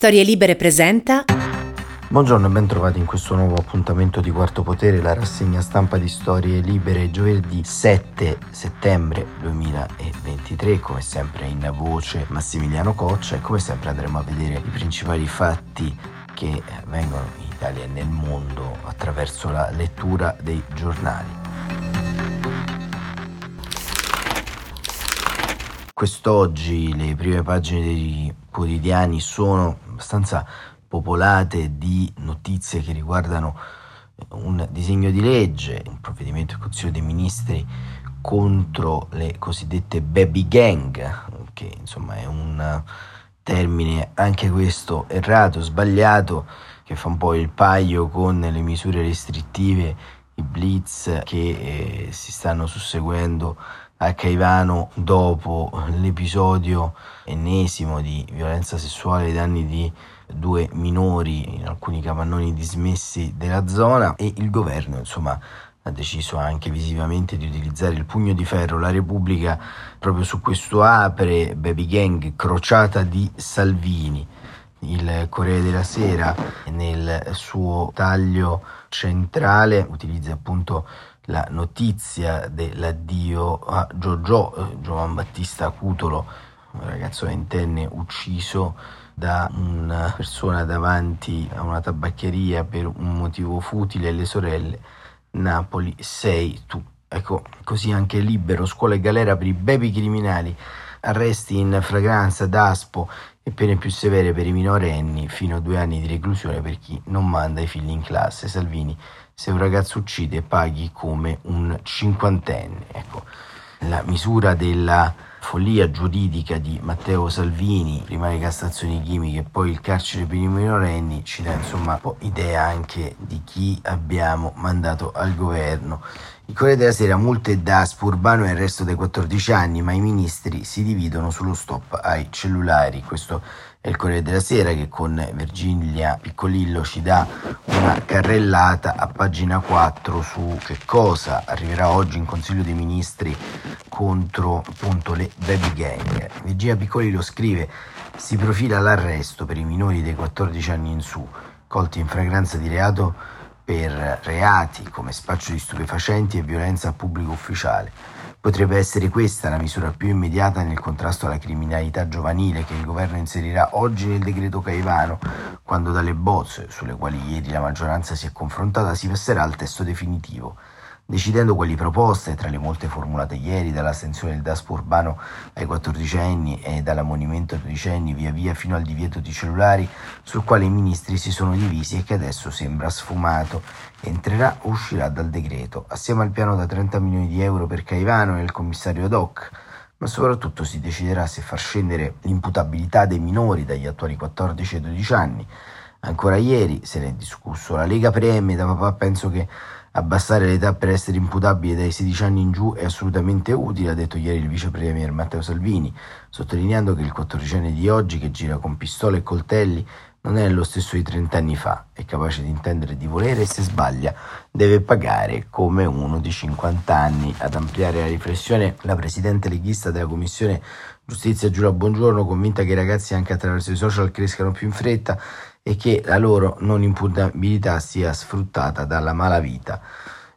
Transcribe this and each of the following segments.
Storie Libere presenta. Buongiorno e ben trovati in questo nuovo appuntamento di Quarto Potere, la rassegna stampa di Storie Libere, giovedì 7 settembre 2023, come sempre in voce Massimiliano Coccia e come sempre andremo a vedere i principali fatti che vengono in Italia e nel mondo attraverso la lettura dei giornali. Quest'oggi le prime pagine dei quotidiani sono abbastanza popolate di notizie che riguardano un disegno di legge, un provvedimento del Consiglio dei Ministri contro le cosiddette baby gang, che insomma è un termine anche questo errato, sbagliato, che fa un po' il paio con le misure restrittive, i blitz che eh, si stanno susseguendo a Caivano dopo l'episodio ennesimo di violenza sessuale ai danni di due minori in alcuni capannoni dismessi della zona e il governo insomma ha deciso anche visivamente di utilizzare il pugno di ferro. La Repubblica proprio su questo apre Baby Gang crociata di Salvini. Il Corriere della Sera nel suo taglio centrale utilizza appunto la notizia dell'addio a Giorgio, eh, Giovan Battista Cutolo, un ragazzo ventenne ucciso da una persona davanti a una tabaccheria per un motivo futile le sorelle Napoli sei tu. Ecco, così anche libero, scuola e galera per i baby criminali, arresti in fragranza d'aspo e pene più severe per i minorenni, fino a due anni di reclusione per chi non manda i figli in classe. Salvini se un ragazzo uccide paghi come un cinquantenne. Ecco, la misura della follia giuridica di Matteo Salvini, prima le castrazioni chimiche e poi il carcere per i minorenni, ci dà insomma un po' idea anche di chi abbiamo mandato al governo. Il Corriere della Sera, multe da Spurbano e arresto dai 14 anni, ma i ministri si dividono sullo stop ai cellulari. Questo è il Corriere della Sera che con Virginia Piccolillo ci dà una carrellata a pagina 4 su che cosa arriverà oggi in Consiglio dei Ministri contro appunto le baby gang. Virginia Piccolillo scrive si profila l'arresto per i minori dei 14 anni in su, colti in fragranza di reato per reati come spaccio di stupefacenti e violenza a pubblico ufficiale. Potrebbe essere questa la misura più immediata nel contrasto alla criminalità giovanile che il governo inserirà oggi nel decreto Caivano, quando dalle bozze, sulle quali ieri la maggioranza si è confrontata, si passerà al testo definitivo decidendo quali proposte, tra le molte formulate ieri, dall'astensione del DASPO urbano ai 14 anni e dall'ammonimento ai 12 anni via via fino al divieto di cellulari, sul quale i ministri si sono divisi e che adesso sembra sfumato. Entrerà o uscirà dal decreto, assieme al piano da 30 milioni di euro per Caivano e il commissario ad hoc, ma soprattutto si deciderà se far scendere l'imputabilità dei minori dagli attuali 14 ai 12 anni. Ancora ieri se ne è discusso. La Lega preme da papà penso che Abbassare l'età per essere imputabile dai 16 anni in giù è assolutamente utile, ha detto ieri il vice premier Matteo Salvini, sottolineando che il 14enne di oggi, che gira con pistole e coltelli, non è lo stesso di 30 anni fa, è capace di intendere e di volere e se sbaglia deve pagare come uno di 50 anni. Ad ampliare la riflessione, la presidente leghista della Commissione Giustizia Giulia Buongiorno, convinta che i ragazzi anche attraverso i social crescano più in fretta, e che la loro non imputabilità sia sfruttata dalla malavita.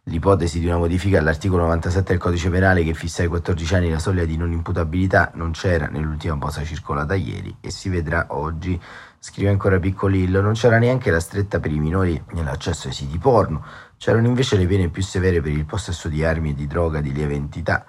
L'ipotesi di una modifica all'articolo 97 del codice penale che fissa ai 14 anni la soglia di non imputabilità non c'era nell'ultima posa circolata ieri e si vedrà oggi, scrive ancora Piccolillo, non c'era neanche la stretta per i minori nell'accesso ai siti porno, c'erano invece le pene più severe per il possesso di armi e di droga di lieve entità.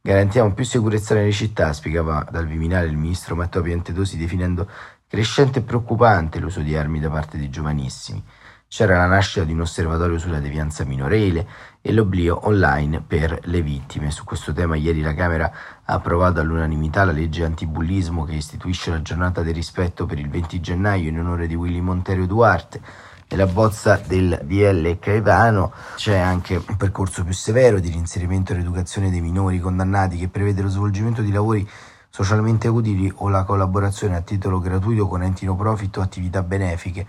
Garantiamo più sicurezza nelle città, spiegava dal Viminale il ministro Matteo Piantedosi definendo Crescente e preoccupante l'uso di armi da parte di giovanissimi. C'era la nascita di un osservatorio sulla devianza minorile e l'oblio online per le vittime. Su questo tema ieri la Camera ha approvato all'unanimità la legge antibullismo che istituisce la giornata del rispetto per il 20 gennaio in onore di Willy Montero Duarte. Nella bozza del DL Caivano c'è anche un percorso più severo di reinserimento e rieducazione dei minori condannati che prevede lo svolgimento di lavori socialmente utili o la collaborazione a titolo gratuito con enti no profit o attività benefiche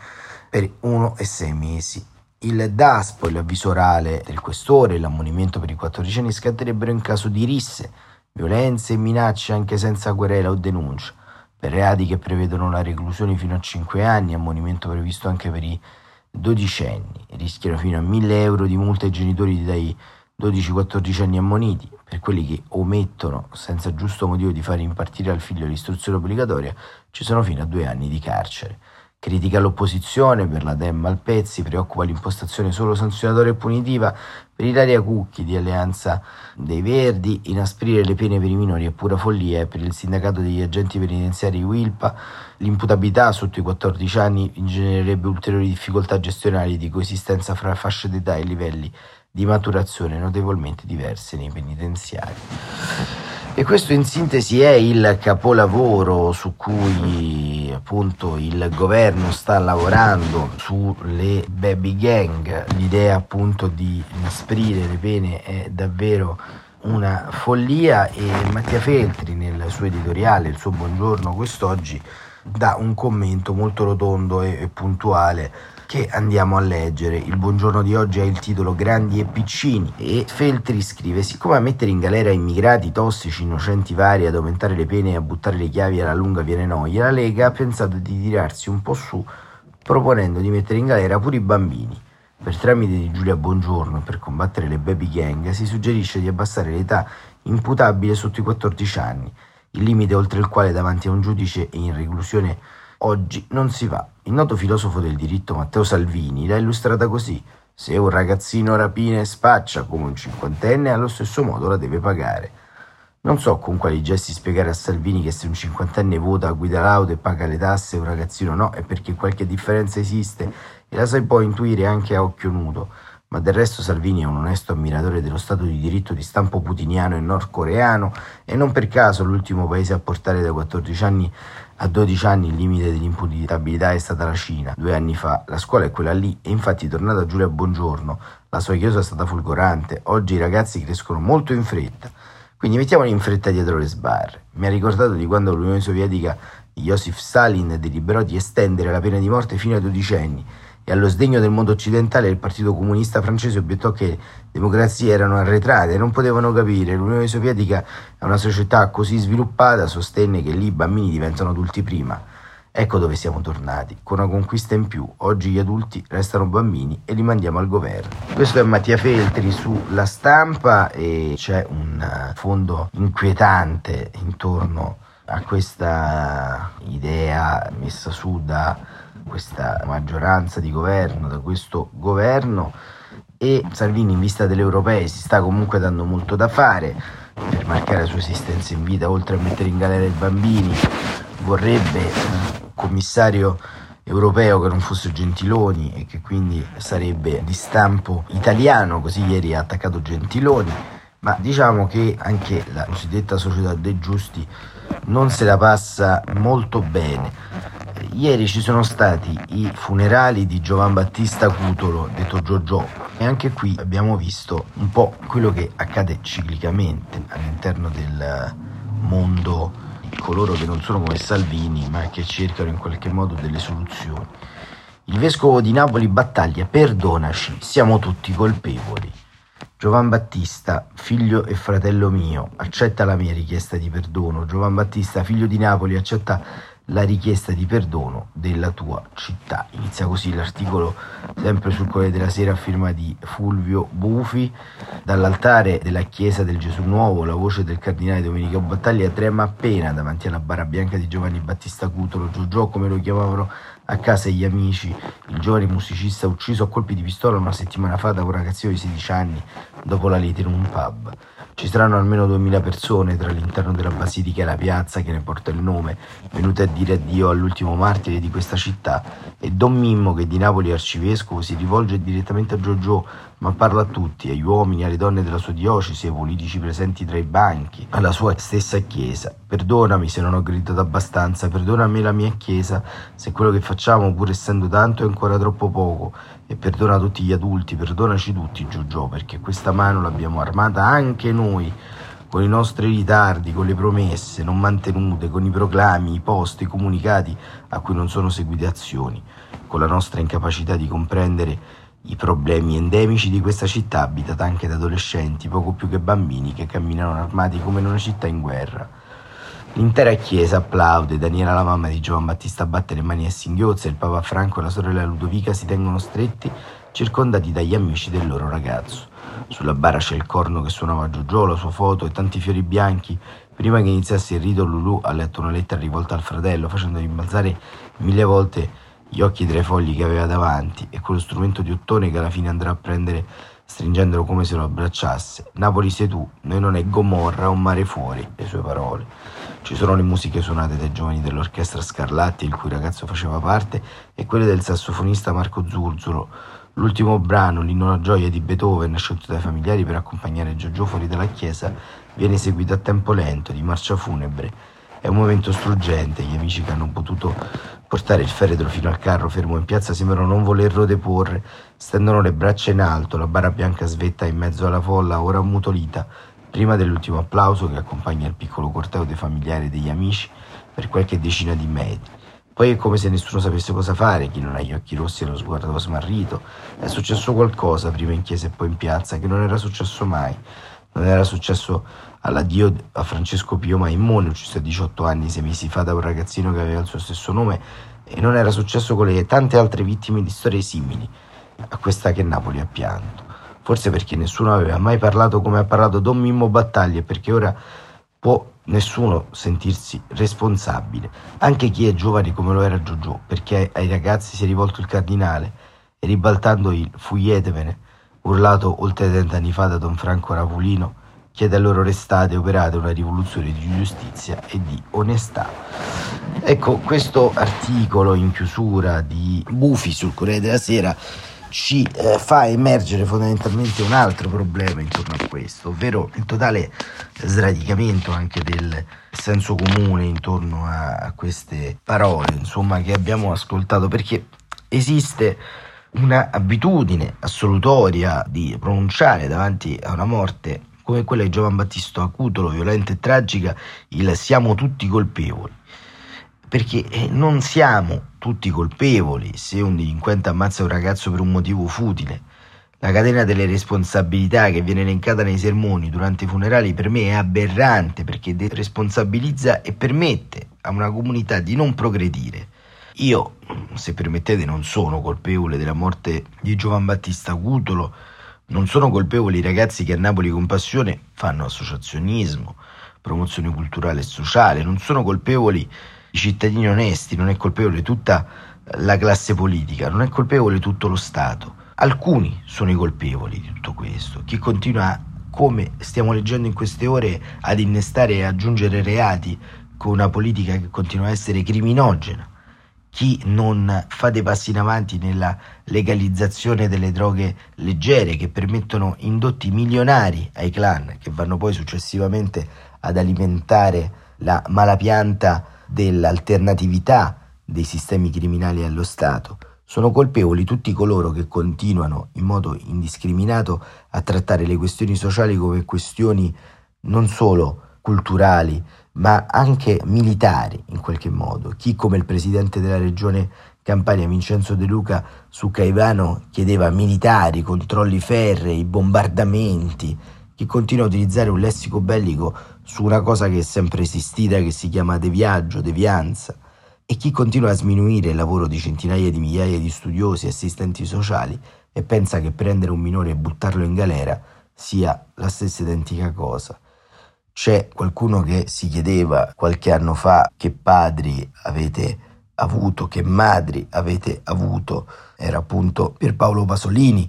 per uno e sei mesi. Il DASPO, l'avviso orale del questore e l'ammonimento per i 14 anni scatterebbero in caso di risse, violenze e minacce anche senza querela o denuncia. per reati che prevedono la reclusione fino a 5 anni, ammonimento previsto anche per i dodicenni, rischiano fino a 1000 euro di multa ai genitori dai 12-14 anni ammoniti, per quelli che omettono senza giusto motivo di fare impartire al figlio l'istruzione obbligatoria ci sono fino a due anni di carcere. Critica l'opposizione per la Dem Malpezzi, preoccupa l'impostazione solo sanzionatoria e punitiva per Ilaria Cucchi di Alleanza dei Verdi, inasprire le pene per i minori è pura follia e per il sindacato degli agenti penitenziari Wilpa l'imputabilità sotto i 14 anni ingenererebbe ulteriori difficoltà gestionali di coesistenza fra fasce d'età e livelli di maturazione notevolmente diverse nei penitenziari. E questo in sintesi è il capolavoro su cui appunto il governo sta lavorando sulle baby gang. L'idea appunto di inasprire le pene è davvero una follia e Mattia Feltri nel suo editoriale, il suo buongiorno quest'oggi, dà un commento molto rotondo e puntuale che andiamo a leggere. Il buongiorno di oggi ha il titolo Grandi e piccini e Feltri scrive: Siccome a mettere in galera immigrati tossici, innocenti vari, ad aumentare le pene e a buttare le chiavi alla lunga viene noia, la Lega ha pensato di tirarsi un po' su proponendo di mettere in galera pure i bambini. Per tramite di Giulia Buongiorno, per combattere le baby gang, si suggerisce di abbassare l'età imputabile sotto i 14 anni, il limite oltre il quale davanti a un giudice in reclusione Oggi non si va. Il noto filosofo del diritto Matteo Salvini l'ha illustrata così. Se un ragazzino rapina e spaccia come un cinquantenne, allo stesso modo la deve pagare. Non so con quali gesti spiegare a Salvini che se un cinquantenne vota, guida l'auto e paga le tasse un ragazzino no, è perché qualche differenza esiste e la sai poi intuire anche a occhio nudo. Ma del resto Salvini è un onesto ammiratore dello Stato di diritto di stampo putiniano e nordcoreano e non per caso l'ultimo paese a portare da 14 anni a 12 anni il limite dell'imputabilità è stata la Cina, due anni fa. La scuola è quella lì e infatti tornata Giulia Buongiorno, la sua chiosa è stata folgorante. Oggi i ragazzi crescono molto in fretta. Quindi mettiamoli in fretta dietro le sbarre. Mi ha ricordato di quando l'Unione Sovietica Joseph Stalin deliberò di estendere la pena di morte fino ai 12 anni e allo sdegno del mondo occidentale il Partito Comunista francese obiettò che le democrazie erano arretrate e non potevano capire. L'Unione Sovietica è una società così sviluppata, sostenne che lì i bambini diventano adulti prima. Ecco dove siamo tornati, con una conquista in più. Oggi gli adulti restano bambini e li mandiamo al governo. Questo è Mattia Feltri sulla stampa e c'è un fondo inquietante intorno a questa idea messa su da questa maggioranza di governo, da questo governo e Salvini in vista delle europee si sta comunque dando molto da fare per marcare la sua esistenza in vita, oltre a mettere in galera i bambini, vorrebbe un commissario europeo che non fosse Gentiloni e che quindi sarebbe di stampo italiano, così ieri ha attaccato Gentiloni, ma diciamo che anche la cosiddetta società dei giusti non se la passa molto bene Ieri ci sono stati i funerali di Giovan Battista Cutolo, detto Giorgio, e anche qui abbiamo visto un po' quello che accade ciclicamente all'interno del mondo di coloro che non sono come Salvini, ma che cercano in qualche modo delle soluzioni. Il vescovo di Napoli battaglia, perdonaci, siamo tutti colpevoli. Giovan Battista, figlio e fratello mio, accetta la mia richiesta di perdono. Giovan Battista, figlio di Napoli, accetta la richiesta di perdono della tua città. Inizia così l'articolo sempre sul Corriere della Sera a firma di Fulvio Bufi. Dall'altare della chiesa del Gesù Nuovo la voce del cardinale Domenico Battaglia trema appena davanti alla bara bianca di Giovanni Battista Cutolo, Giorgio come lo chiamavano a casa gli amici, il giovane musicista ucciso a colpi di pistola una settimana fa da un ragazzino di 16 anni dopo la lite in un pub. Ci saranno almeno 2000 persone tra l'interno della basilica e la piazza che ne porta il nome, venute a dire addio all'ultimo martire di questa città, e Don Mimmo, che di Napoli è arcivescovo, si rivolge direttamente a Giorgio, ma parla a tutti, agli uomini, alle donne della sua diocesi, ai politici presenti tra i banchi, alla sua stessa chiesa. Perdonami se non ho gridato abbastanza, perdonami la mia chiesa, se quello che facciamo, pur essendo tanto, è ancora troppo poco e perdona tutti gli adulti, perdonaci tutti Giorgio, perché questa mano l'abbiamo armata anche noi, con i nostri ritardi, con le promesse non mantenute, con i proclami, i posti, i comunicati a cui non sono seguite azioni, con la nostra incapacità di comprendere i problemi endemici di questa città abitata anche da adolescenti, poco più che bambini, che camminano armati come in una città in guerra. L'intera chiesa applaude, Daniela la mamma di Giovan Battista batte le mani a singhiozza, il Papa Franco e la sorella Ludovica si tengono stretti, circondati dagli amici del loro ragazzo. Sulla bara c'è il corno che suonava Giorgio, la sua foto e tanti fiori bianchi. Prima che iniziasse il rito, Lulu ha letto una lettera rivolta al fratello, facendo rimbalzare mille volte gli occhi tra i fogli che aveva davanti e quello strumento di ottone che alla fine andrà a prendere stringendolo come se lo abbracciasse. Napoli sei tu, noi non è Gomorra, un mare fuori, le sue parole. Ci sono le musiche suonate dai giovani dell'orchestra Scarlatti, il cui ragazzo faceva parte, e quelle del sassofonista Marco Zurzolo. L'ultimo brano, l'inno alla gioia di Beethoven, scelto dai familiari per accompagnare Giorgio fuori dalla chiesa, viene eseguito a tempo lento, di marcia funebre. È un momento struggente, gli amici che hanno potuto portare il feretro fino al carro fermo in piazza sembrano non volerlo deporre, stendono le braccia in alto, la barra bianca svetta in mezzo alla folla, ora ammutolita, prima dell'ultimo applauso che accompagna il piccolo corteo dei familiari e degli amici per qualche decina di metri. Poi è come se nessuno sapesse cosa fare, chi non ha gli occhi rossi e lo sguardo smarrito. È successo qualcosa prima in chiesa e poi in piazza che non era successo mai. Non era successo all'addio a Francesco Pio Maimone, ucciso a 18 anni, sei mesi fa da un ragazzino che aveva il suo stesso nome, e non era successo con le tante altre vittime di storie simili a questa che Napoli ha pianto. Forse perché nessuno aveva mai parlato come ha parlato Don Mimmo Battaglia e perché ora può nessuno sentirsi responsabile, anche chi è giovane come lo era Giorgio, perché ai ragazzi si è rivolto il cardinale e ribaltando il fuietevene, urlato oltre 30 anni fa da Don Franco Rapulino, chiede a loro restate operate una rivoluzione di giustizia e di onestà. Ecco, questo articolo in chiusura di Bufi sul Corriere della Sera ci eh, fa emergere fondamentalmente un altro problema intorno a questo, ovvero il totale sradicamento anche del senso comune intorno a, a queste parole, insomma, che abbiamo ascoltato, perché esiste un'abitudine assolutoria di pronunciare davanti a una morte come quella di Giovan Battista Acutolo, violenta e tragica, il siamo tutti colpevoli. Perché eh, non siamo tutti colpevoli se un delinquente ammazza un ragazzo per un motivo futile. La catena delle responsabilità che viene elencata nei sermoni durante i funerali per me è aberrante perché responsabilizza e permette a una comunità di non progredire. Io, se permettete, non sono colpevole della morte di Giovan Battista Cutolo, non sono colpevoli i ragazzi che a Napoli con passione fanno associazionismo, promozione culturale e sociale, non sono colpevoli i cittadini onesti, non è colpevole tutta la classe politica, non è colpevole tutto lo Stato. Alcuni sono i colpevoli di tutto questo. Chi continua, come stiamo leggendo in queste ore, ad innestare e aggiungere reati con una politica che continua a essere criminogena chi non fa dei passi in avanti nella legalizzazione delle droghe leggere che permettono indotti milionari ai clan che vanno poi successivamente ad alimentare la malapianta dell'alternatività dei sistemi criminali allo Stato. Sono colpevoli tutti coloro che continuano in modo indiscriminato a trattare le questioni sociali come questioni non solo culturali, ma anche militari in qualche modo. Chi come il presidente della regione Campania Vincenzo De Luca su Caivano chiedeva militari, controlli ferrei, bombardamenti, chi continua a utilizzare un lessico bellico su una cosa che è sempre esistita, che si chiama deviaggio, devianza, e chi continua a sminuire il lavoro di centinaia di migliaia di studiosi e assistenti sociali e pensa che prendere un minore e buttarlo in galera sia la stessa identica cosa. C'è qualcuno che si chiedeva qualche anno fa che padri avete avuto, che madri avete avuto. Era appunto Pierpaolo Pasolini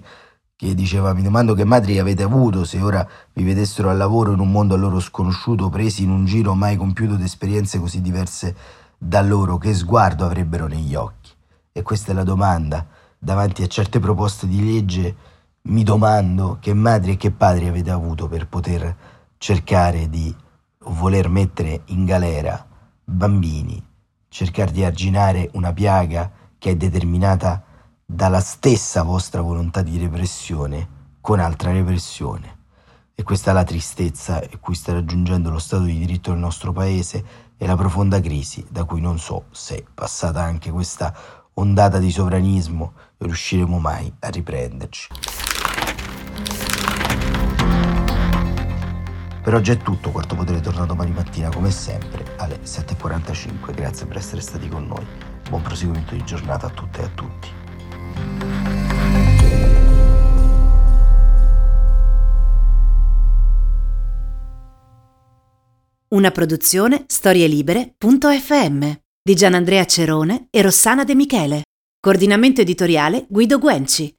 che diceva mi domando che madri avete avuto se ora vi vedessero al lavoro in un mondo a loro sconosciuto, presi in un giro mai compiuto di esperienze così diverse da loro, che sguardo avrebbero negli occhi? E questa è la domanda. Davanti a certe proposte di legge mi domando che madri e che padri avete avuto per poter cercare di voler mettere in galera bambini, cercare di arginare una piaga che è determinata dalla stessa vostra volontà di repressione con altra repressione. E questa è la tristezza a cui sta raggiungendo lo Stato di diritto del nostro Paese e la profonda crisi da cui non so se, passata anche questa ondata di sovranismo, riusciremo mai a riprenderci. Per oggi è tutto, Quarto Potere torna domani mattina come sempre alle 7.45. Grazie per essere stati con noi. Buon proseguimento di giornata a tutte e a tutti. Una produzione storielibere.fm di Gianandrea Cerone e Rossana De Michele. Coordinamento editoriale Guido Guenci.